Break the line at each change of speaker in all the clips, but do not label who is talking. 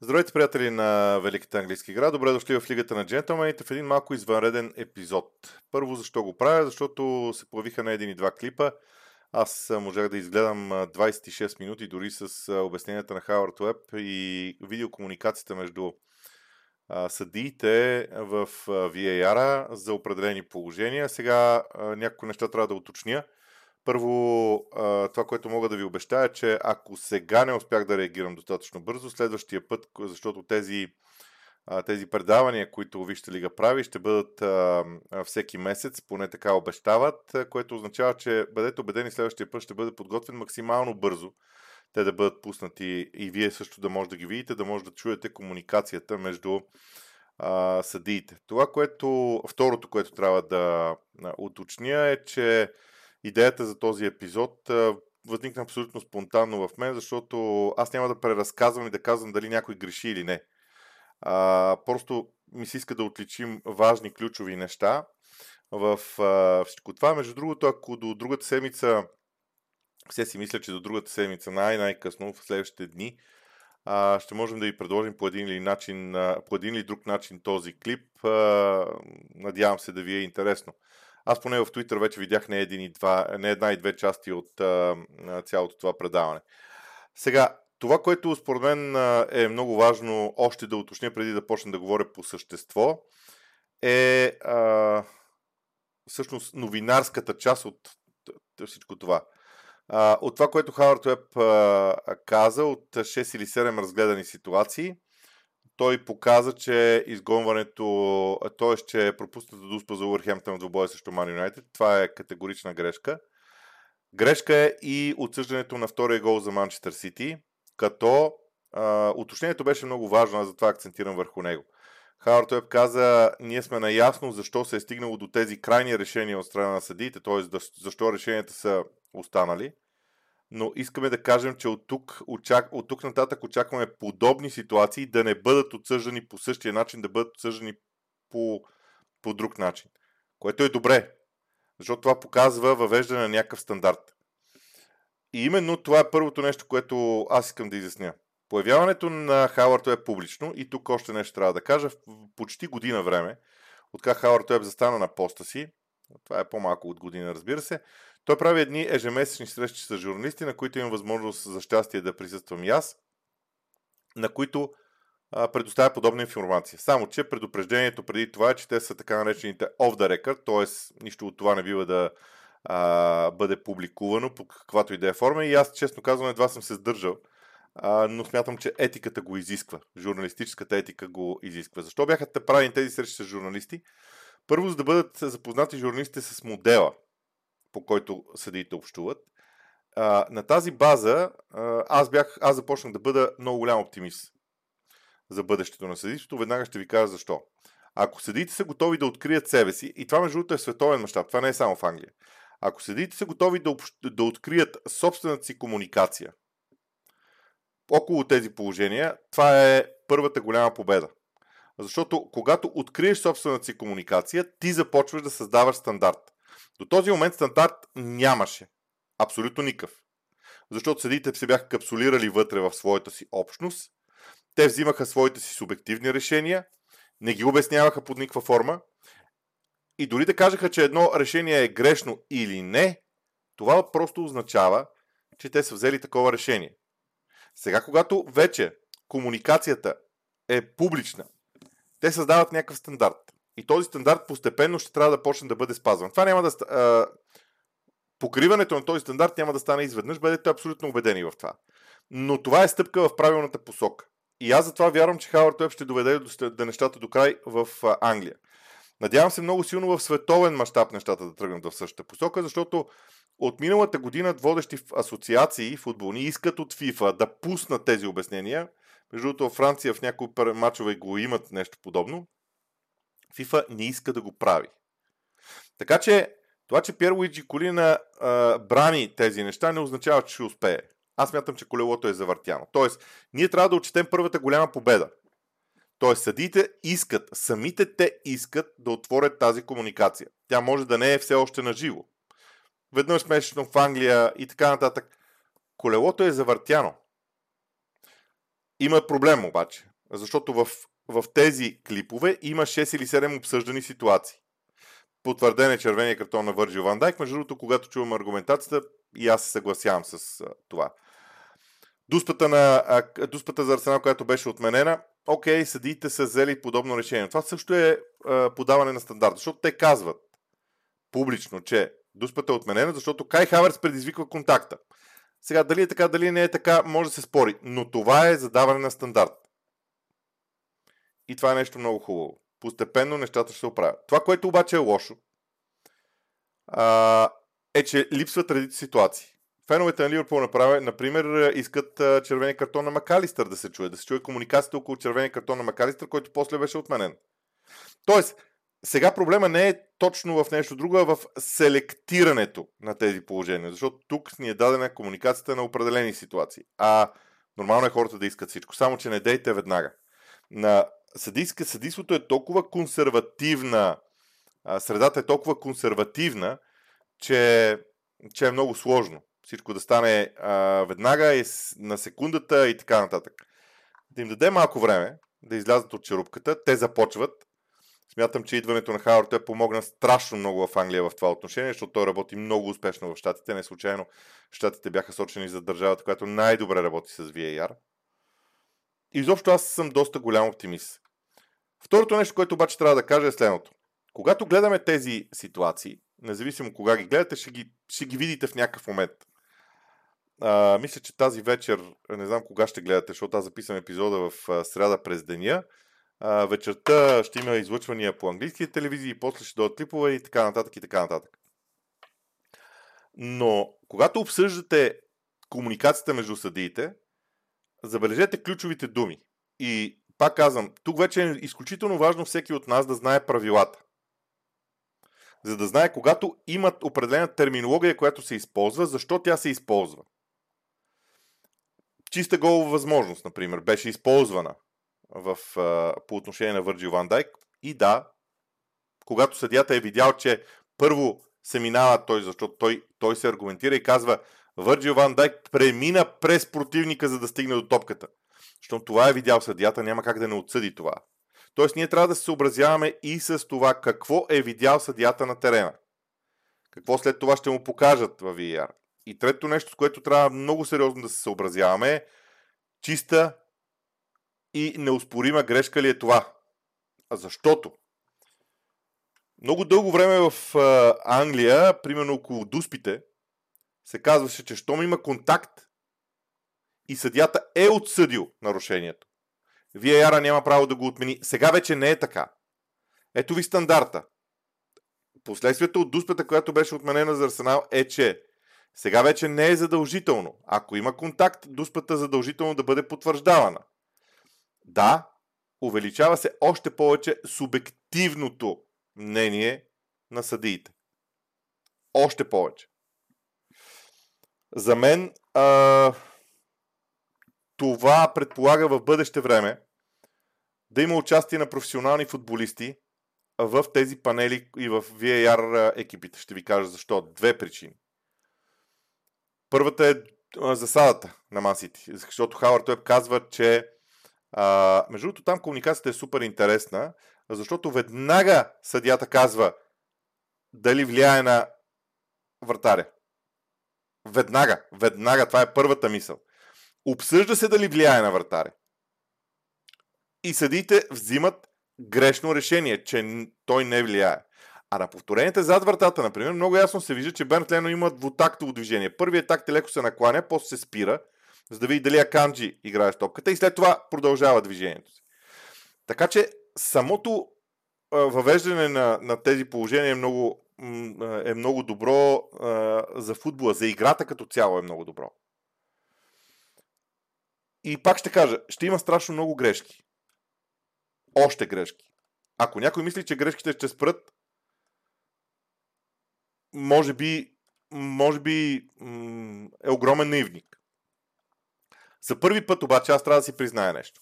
Здравейте, приятели на Великата английски игра. Добре дошли в Лигата на джентълмените в един малко извънреден епизод. Първо, защо го правя? Защото се появиха на един и два клипа. Аз можах да изгледам 26 минути дори с обясненията на Хауърд Уеб и видеокомуникацията между съдиите в VAR за определени положения. Сега някои неща трябва да уточня. Първо, това, което мога да ви обещая, е, че ако сега не успях да реагирам достатъчно бързо, следващия път, защото тези, тези предавания, които Вижте ли го прави, ще бъдат всеки месец, поне така обещават, което означава, че бъдете убедени, следващия път ще бъде подготвен максимално бързо. Те да бъдат пуснати и вие също да може да ги видите, да може да чуете комуникацията между а, съдиите. Това, което, второто, което трябва да уточня е, че идеята за този епизод възникна абсолютно спонтанно в мен, защото аз няма да преразказвам и да казвам дали някой греши или не. А, просто ми се иска да отличим важни ключови неща в а, всичко това. Между другото, ако до другата седмица, все си мисля, че до другата седмица, най-най-късно, в следващите дни, а, ще можем да ви предложим по един или, начин, по един или друг начин този клип. А, надявам се да ви е интересно. Аз поне в Twitter вече видях не, един и два, не една и две части от а, цялото това предаване. Сега, това, което според мен е много важно още да уточня преди да почна да говоря по същество, е а, всъщност новинарската част от всичко това. А, от това, което Хауърд Уеб каза, от 6 или 7 разгледани ситуации, той показа, че изгонването, т.е. че е пропусната дуспа за Уърхемптън в двубоя срещу Ман Юнайтед. Това е категорична грешка. Грешка е и отсъждането на втория гол за Манчестър Сити, като а, уточнението беше много важно, аз затова акцентирам върху него. Хауърд Уеб каза, ние сме наясно защо се е стигнало до тези крайни решения от страна на съдиите, т.е. защо решенията са останали но искаме да кажем, че от тук, очак... от тук нататък очакваме подобни ситуации да не бъдат отсъждани по същия начин, да бъдат отсъждани по, по друг начин. Което е добре, защото това показва въвеждане на някакъв стандарт. И именно това е първото нещо, което аз искам да изясня. Появяването на Хауърд е публично и тук още нещо трябва да кажа. В почти година време, откак Хауърд Уеб застана на поста си, това е по-малко от година, разбира се, той прави едни ежемесечни срещи с журналисти, на които имам възможност за щастие да присъствам и аз, на които а, предоставя подобна информация. Само, че предупреждението преди това е, че те са така наречените off the record, т.е. нищо от това не бива да а, бъде публикувано по каквато и да е форма. И аз, честно казвам, едва съм се сдържал, а, но смятам, че етиката го изисква. Журналистическата етика го изисква. Защо бяха правени тези срещи с журналисти? Първо, за да бъдат запознати журналистите с модела, по който съдиите общуват. А, на тази база аз, бях, аз започнах да бъда много голям оптимист за бъдещето на съдиството. Веднага ще ви кажа защо. Ако съдиите са готови да открият себе си, и това между другото е световен мащаб, това не е само в Англия. Ако съдиите са готови да, общ... да открият собствената си комуникация около тези положения, това е първата голяма победа. Защото когато откриеш собствената си комуникация, ти започваш да създаваш стандарт. До този момент стандарт нямаше. Абсолютно никакъв. Защото съдите се бяха капсулирали вътре в своята си общност, те взимаха своите си субективни решения, не ги обясняваха под никаква форма и дори да кажаха, че едно решение е грешно или не, това просто означава, че те са взели такова решение. Сега, когато вече комуникацията е публична, те създават някакъв стандарт. И този стандарт постепенно ще трябва да почне да бъде спазван. Това няма да. А, покриването на този стандарт няма да стане изведнъж, бъдете абсолютно убедени в това. Но това е стъпка в правилната посока. И аз затова вярвам, че Хауърд Уеб ще доведе до нещата до край в Англия. Надявам се много силно в световен мащаб нещата да тръгнат в същата посока, защото от миналата година водещи асоциации футболни искат от FIFA да пуснат тези обяснения. Между другото, Франция в някои мачове го имат нещо подобно. FIFA не иска да го прави. Така че това, че Пьер Луиджи Колина а, брани тези неща, не означава, че ще успее. Аз мятам, че колелото е завъртяно. Тоест, ние трябва да отчетем първата голяма победа. Тоест, съдиите искат, самите те искат да отворят тази комуникация. Тя може да не е все още на живо. Веднъж месечно в Англия и така нататък. Колелото е завъртяно. Има проблем обаче, защото в, в тези клипове има 6 или 7 обсъждани ситуации. Потвърден е червения картон на Върджил Ван Дайк. Между другото, когато чувам аргументацията, и аз се съгласявам с а, това. Дуспата, на, а, дуспата за Арсенал, която беше отменена, окей, съдиите са взели подобно решение. Това също е а, подаване на стандарт, защото те казват публично, че дуспата е отменена, защото Кай Хаверс предизвиква контакта. Сега, дали е така, дали не е така, може да се спори, но това е задаване на стандарт. И това е нещо много хубаво. Постепенно нещата ще се оправят. Това, което обаче е лошо, а, е, че липсват редите ситуации. Феновете на Ливърпул, например, искат червения картон на Макалистър да се чуе, да се чуе комуникацията около червения картон на Макалистър, който после беше отменен. Тоест, сега проблема не е точно в нещо друго, а в селектирането на тези положения, защото тук ни е дадена комуникацията на определени ситуации. А нормално е хората да искат всичко, само че не дейте веднага. На съдийска, съдийството е толкова консервативна, средата е толкова консервативна, че, че е много сложно. Всичко да стане а, веднага и на секундата и така нататък. Да им даде малко време да излязат от черупката, те започват. Смятам, че идването на Хауърд е помогна страшно много в Англия в това отношение, защото той работи много успешно в Штатите. Не случайно Штатите бяха сочени за държавата, която най-добре работи с VAR. Изобщо аз съм доста голям оптимист. Второто нещо, което обаче трябва да кажа е следното. Когато гледаме тези ситуации, независимо кога ги гледате, ще ги, ще ги видите в някакъв момент. А, мисля, че тази вечер, не знам кога ще гледате, защото аз записвам епизода в а, среда през деня. А, вечерта ще има излъчвания по английски телевизии, после ще дойдат клипове и така нататък и така нататък. Но когато обсъждате комуникацията между съдиите, забележете ключовите думи. И пак казвам, тук вече е изключително важно всеки от нас да знае правилата за да знае, когато имат определена терминология, която се използва, защо тя се използва. Чиста голова възможност, например, беше използвана в, по отношение на Върджил Ван Дайк. И да, когато съдята е видял, че първо се минава той, защото той, той се аргументира и казва Върджил Ван Дайк премина през противника, за да стигне до топката. Защото това е видял съдията, няма как да не отсъди това. Тоест, ние трябва да се съобразяваме и с това какво е видял съдията на терена. Какво след това ще му покажат в VR. И трето нещо, с което трябва много сериозно да се съобразяваме е чиста и неуспорима грешка ли е това. Защото много дълго време в Англия, примерно около дуспите, се казваше, че щом има контакт и съдята е отсъдил нарушението, VAR няма право да го отмени. Сега вече не е така. Ето ви стандарта. Последствието от дуспата, която беше отменена за Арсенал е, че сега вече не е задължително. Ако има контакт, дуспата задължително да бъде потвърждавана. Да, увеличава се още повече субективното мнение на съдиите. Още повече. За мен а, това предполага в бъдеще време да има участие на професионални футболисти в тези панели и в VAR екипите. Ще ви кажа защо. Две причини. Първата е засадата на Масити, защото Хауърд Уеб казва, че а, между другото там комуникацията е супер интересна, защото веднага съдията казва дали влияе на вратаря. Веднага, веднага, това е първата мисъл. Обсъжда се дали влияе на вратаря и съдиите взимат грешно решение, че той не влияе. А на повторените зад вратата, например, много ясно се вижда, че Бернт Лено има двутактово движение. Първият такт е леко се накланя, после се спира, за да види дали Аканджи играе с топката и след това продължава движението си. Така че самото въвеждане на, на тези положения е много, е много добро за футбола, за играта като цяло е много добро. И пак ще кажа, ще има страшно много грешки още грешки. Ако някой мисли, че грешките ще спрат, може би, може би е огромен наивник. За първи път обаче аз трябва да си призная нещо.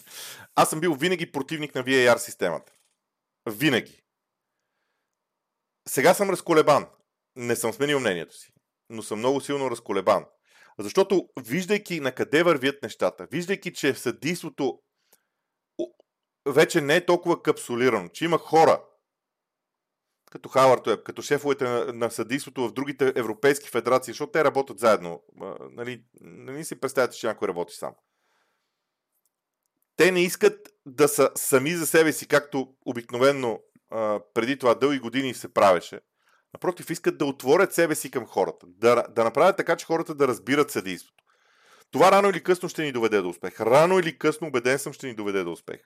Аз съм бил винаги противник на VAR системата. Винаги. Сега съм разколебан. Не съм сменил мнението си, но съм много силно разколебан. Защото, виждайки на къде вървят нещата, виждайки, че съдийството вече не е толкова капсулирано, че има хора, като Хавард Уеб, като шефовете на, на съдийството в другите европейски федерации, защото те работят заедно. Нали, не си представяте, че някой работи сам. Те не искат да са сами за себе си, както обикновенно преди това дълги години се правеше. Напротив, искат да отворят себе си към хората. Да, да направят така, че хората да разбират съдийството. Това рано или късно ще ни доведе до успех. Рано или късно, убеден съм, ще ни доведе до успех.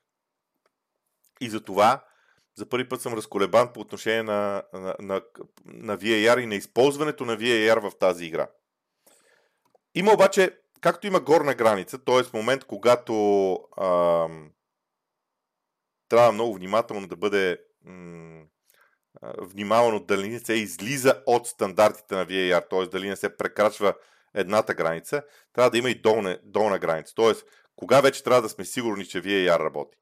И за това за първи път съм разколебан по отношение на, на, на, на VAR и на използването на VAR в тази игра. Има обаче, както има горна граница, т.е. момент, когато ам, трябва много внимателно да бъде м- внимавано дали не се излиза от стандартите на VAR, т.е. дали не се прекрачва едната граница, трябва да има и долна, долна граница. Т.е. кога вече трябва да сме сигурни, че VAR работи.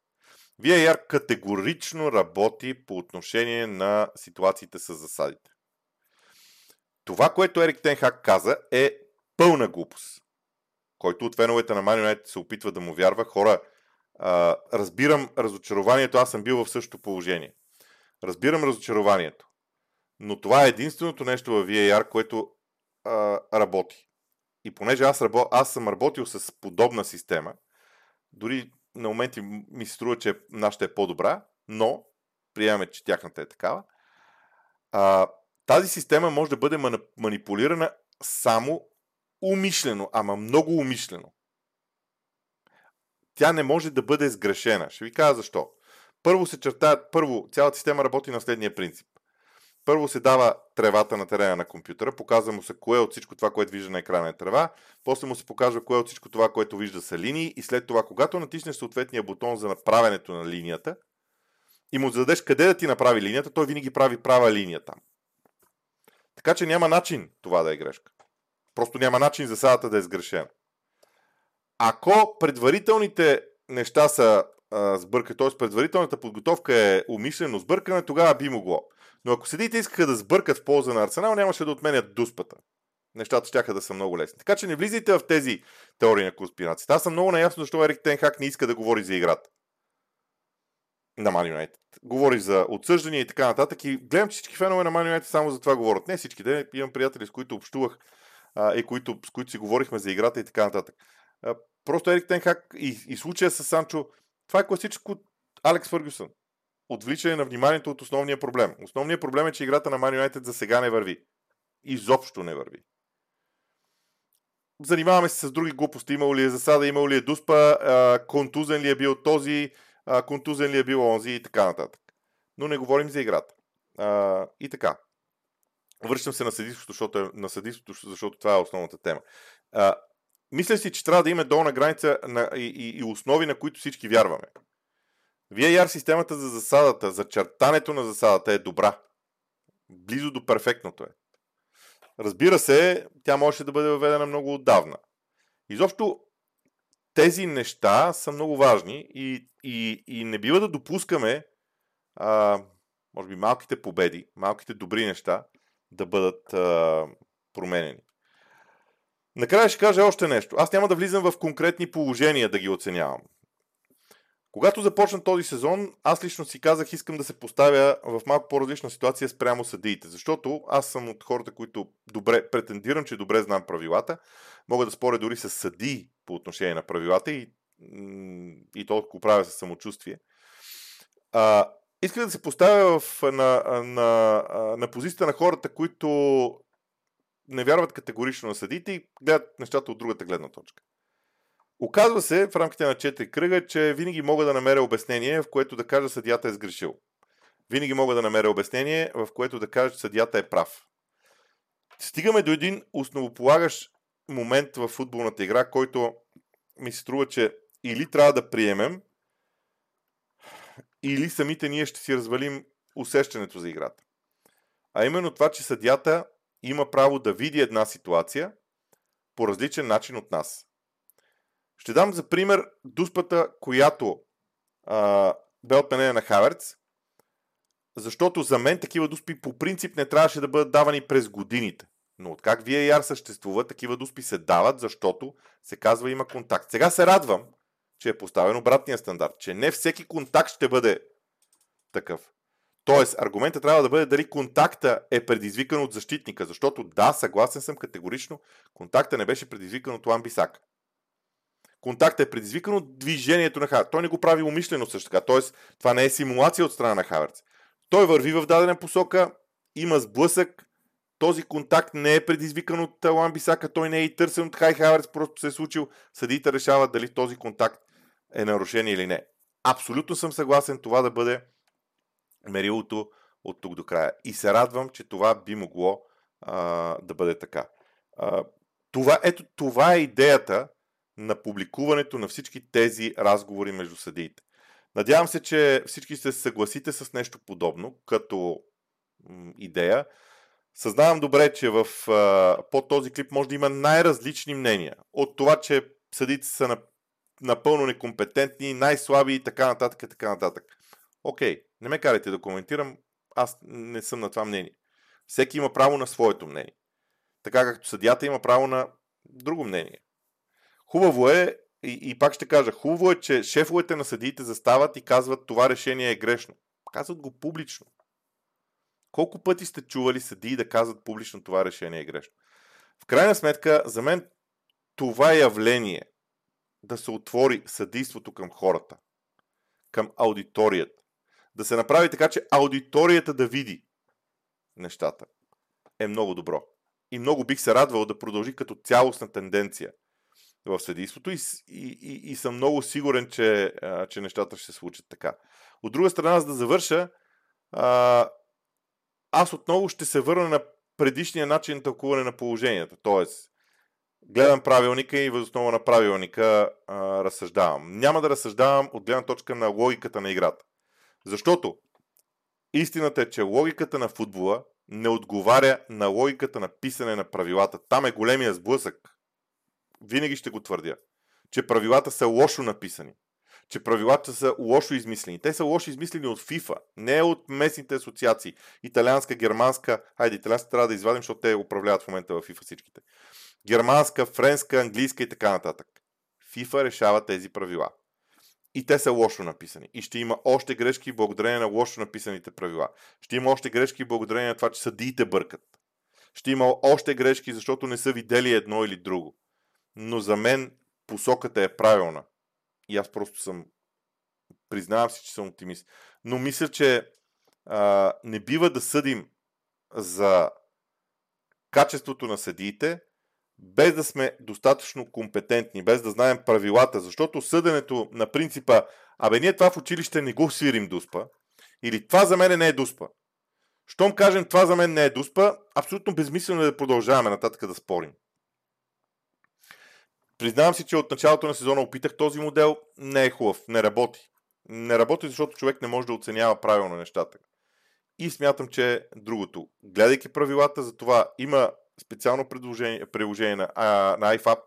VAR категорично работи по отношение на ситуациите с засадите. Това, което Ерик Тенхак каза е пълна глупост. Който от феновете на Man се опитва да му вярва. Хора, а, разбирам разочарованието, аз съм бил в същото положение. Разбирам разочарованието. Но това е единственото нещо в VAR, което а, работи. И понеже аз, рабо, аз съм работил с подобна система, дори на моменти ми се струва, че нашата е по-добра, но приемаме, че тяхната е такава. А, тази система може да бъде манипулирана само умишлено, ама много умишлено. Тя не може да бъде сгрешена. Ще ви кажа защо. Първо се черта, първо, цялата система работи на следния принцип. Първо се дава тревата на терена на компютъра, показва му се кое от всичко това, което вижда на екрана е трева, после му се показва кое от всичко това, което вижда са линии и след това, когато натиснеш съответния бутон за направенето на линията и му зададеш къде да ти направи линията, той винаги прави права линия там. Така че няма начин това да е грешка. Просто няма начин за садата да е сгрешена. Ако предварителните неща са сбърка, т.е. предварителната подготовка е умишлено сбъркане, тогава би могло. Но ако седите искаха да сбъркат в полза на Арсенал, нямаше да отменят дуспата. Нещата ще да са много лесни. Така че не влизайте в тези теории на конспирацията. Аз съм много наясно, защо Ерик Тенхак не иска да говори за играта. На Man United. Говори за отсъждания и така нататък. И гледам, че всички фенове на Man United само за това говорят. Не всички. Да, имам приятели, с които общувах а, и които, с които си говорихме за играта и така нататък. А, просто Ерик Тенхак и, и случая с Санчо, това е класическо Алекс Фъргюсън отвличане на вниманието от основния проблем. Основният проблем е, че играта на Man United за сега не върви. Изобщо не върви. Занимаваме се с други глупости. Имало ли е засада, имало ли е дуспа, контузен ли е бил този, контузен ли е бил онзи и така нататък. Но не говорим за играта. и така. Връщам се на съдиството, защото, е, на съдиството, защото това е основната тема. Мисля си, че трябва да има долна граница на, и, и, и основи, на които всички вярваме. VAR системата за засадата, за чертането на засадата е добра. Близо до перфектното е. Разбира се, тя може да бъде въведена много отдавна. Изобщо тези неща са много важни и, и, и не бива да допускаме а, може би малките победи, малките добри неща да бъдат а, променени. Накрая ще кажа още нещо. Аз няма да влизам в конкретни положения да ги оценявам. Когато започна този сезон, аз лично си казах, искам да се поставя в малко по-различна ситуация спрямо съдиите, защото аз съм от хората, които добре, претендирам, че добре знам правилата, мога да споря дори с съдии по отношение на правилата и, и то го правя със самочувствие. А, искам да се поставя в, на, на, на позицията на хората, които не вярват категорично на съдиите и гледат нещата от другата гледна точка. Оказва се в рамките на 4 кръга, че винаги мога да намеря обяснение, в което да кажа съдията е сгрешил. Винаги мога да намеря обяснение, в което да кажа, че съдията е прав. Стигаме до един основополагащ момент в футболната игра, който ми се струва, че или трябва да приемем, или самите ние ще си развалим усещането за играта. А именно това, че съдята има право да види една ситуация по различен начин от нас. Ще дам за пример дуспата, която а, бе отменена на Хаверц, защото за мен такива дуспи по принцип не трябваше да бъдат давани през годините. Но от как VAR съществува, такива дуспи се дават, защото се казва има контакт. Сега се радвам, че е поставен обратния стандарт, че не всеки контакт ще бъде такъв. Тоест, аргументът трябва да бъде дали контакта е предизвикан от защитника, защото да, съгласен съм категорично, контакта не беше предизвикан от Ламбисак. Контактът е предизвикан от движението на Хаверц. Той не го прави умишлено също така. Тоест, това не е симулация от страна на Хаверц. Той върви в дадена посока, има сблъсък, този контакт не е предизвикан от Ламбисака, той не е и търсен от Хай Хаверц, просто се е случил. Съдиите решават дали този контакт е нарушение или не. Абсолютно съм съгласен това да бъде мерилото от тук до края. И се радвам, че това би могло а, да бъде така. А, това, ето, това е идеята на публикуването на всички тези разговори между съдиите. Надявам се, че всички се съгласите с нещо подобно, като идея. Съзнавам добре, че в, а, под този клип може да има най-различни мнения. От това, че съдите са напълно некомпетентни, най-слаби и така нататък, и така нататък. Окей, не ме карайте да коментирам, аз не съм на това мнение. Всеки има право на своето мнение. Така както съдята има право на друго мнение. Хубаво е, и, и пак ще кажа, хубаво е, че шефовете на съдиите застават и казват това решение е грешно. Казват го публично. Колко пъти сте чували съдии да казват публично това решение е грешно? В крайна сметка, за мен това явление да се отвори съдейството към хората, към аудиторията, да се направи така, че аудиторията да види нещата, е много добро. И много бих се радвал да продължи като цялостна тенденция в съдейството и, и, и, и съм много сигурен, че, а, че нещата ще се случат така. От друга страна, за да завърша, а, аз отново ще се върна на предишния начин на тълкуване на положенията. Тоест, гледам правилника и възоснова на правилника а, разсъждавам. Няма да разсъждавам от гледна точка на логиката на играта. Защото истината е, че логиката на футбола не отговаря на логиката на писане на правилата. Там е големия сблъсък. Винаги ще го твърдя. Че правилата са лошо написани. Че правилата са лошо измислени. Те са лошо измислени от FIFA, не от местните асоциации. Италианска, германска. Хайде, италианска трябва да извадим, защото те управляват в момента в FIFA всичките. Германска, френска, английска и така нататък. FIFA решава тези правила и те са лошо написани. И ще има още грешки благодарение на лошо написаните правила. Ще има още грешки благодарение на това, че съдиите бъркат. Ще има още грешки, защото не са видели едно или друго. Но за мен посоката е правилна. И аз просто съм. Признавам си, че съм оптимист. Но мисля, че а, не бива да съдим за качеството на съдиите, без да сме достатъчно компетентни, без да знаем правилата, защото съденето на принципа, абе ние това в училище не го свирим дуспа, или това за мен не е дуспа. Щом кажем това за мен не е дуспа, абсолютно безмислено е да продължаваме нататък да спорим. Признавам си, че от началото на сезона опитах този модел, не е хубав, не работи. Не работи, защото човек не може да оценява правилно нещата. И смятам, че другото. Гледайки правилата, за това има специално приложение на, а, на iFab,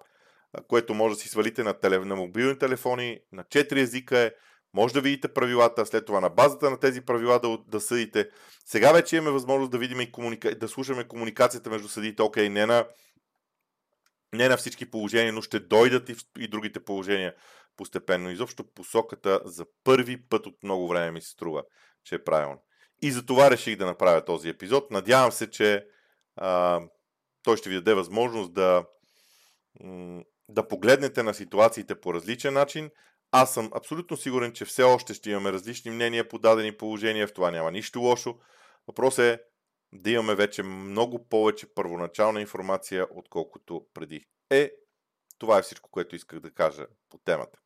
което може да си свалите на, теле, на мобилни телефони, на 4 езика е, може да видите правилата, след това на базата на тези правила да, да съдите. Сега вече имаме възможност да видим и комуника... да слушаме комуникацията между съдите, окей, не на, не на всички положения, но ще дойдат и, в... и другите положения постепенно. Изобщо посоката за първи път от много време ми се струва, че е правилно. И за това реших да направя този епизод. Надявам се, че а, той ще ви даде възможност да, да погледнете на ситуациите по различен начин. Аз съм абсолютно сигурен, че все още ще имаме различни мнения по дадени положения, в това няма нищо лошо. Въпросът е да имаме вече много повече първоначална информация, отколкото преди. Е, това е всичко, което исках да кажа по темата.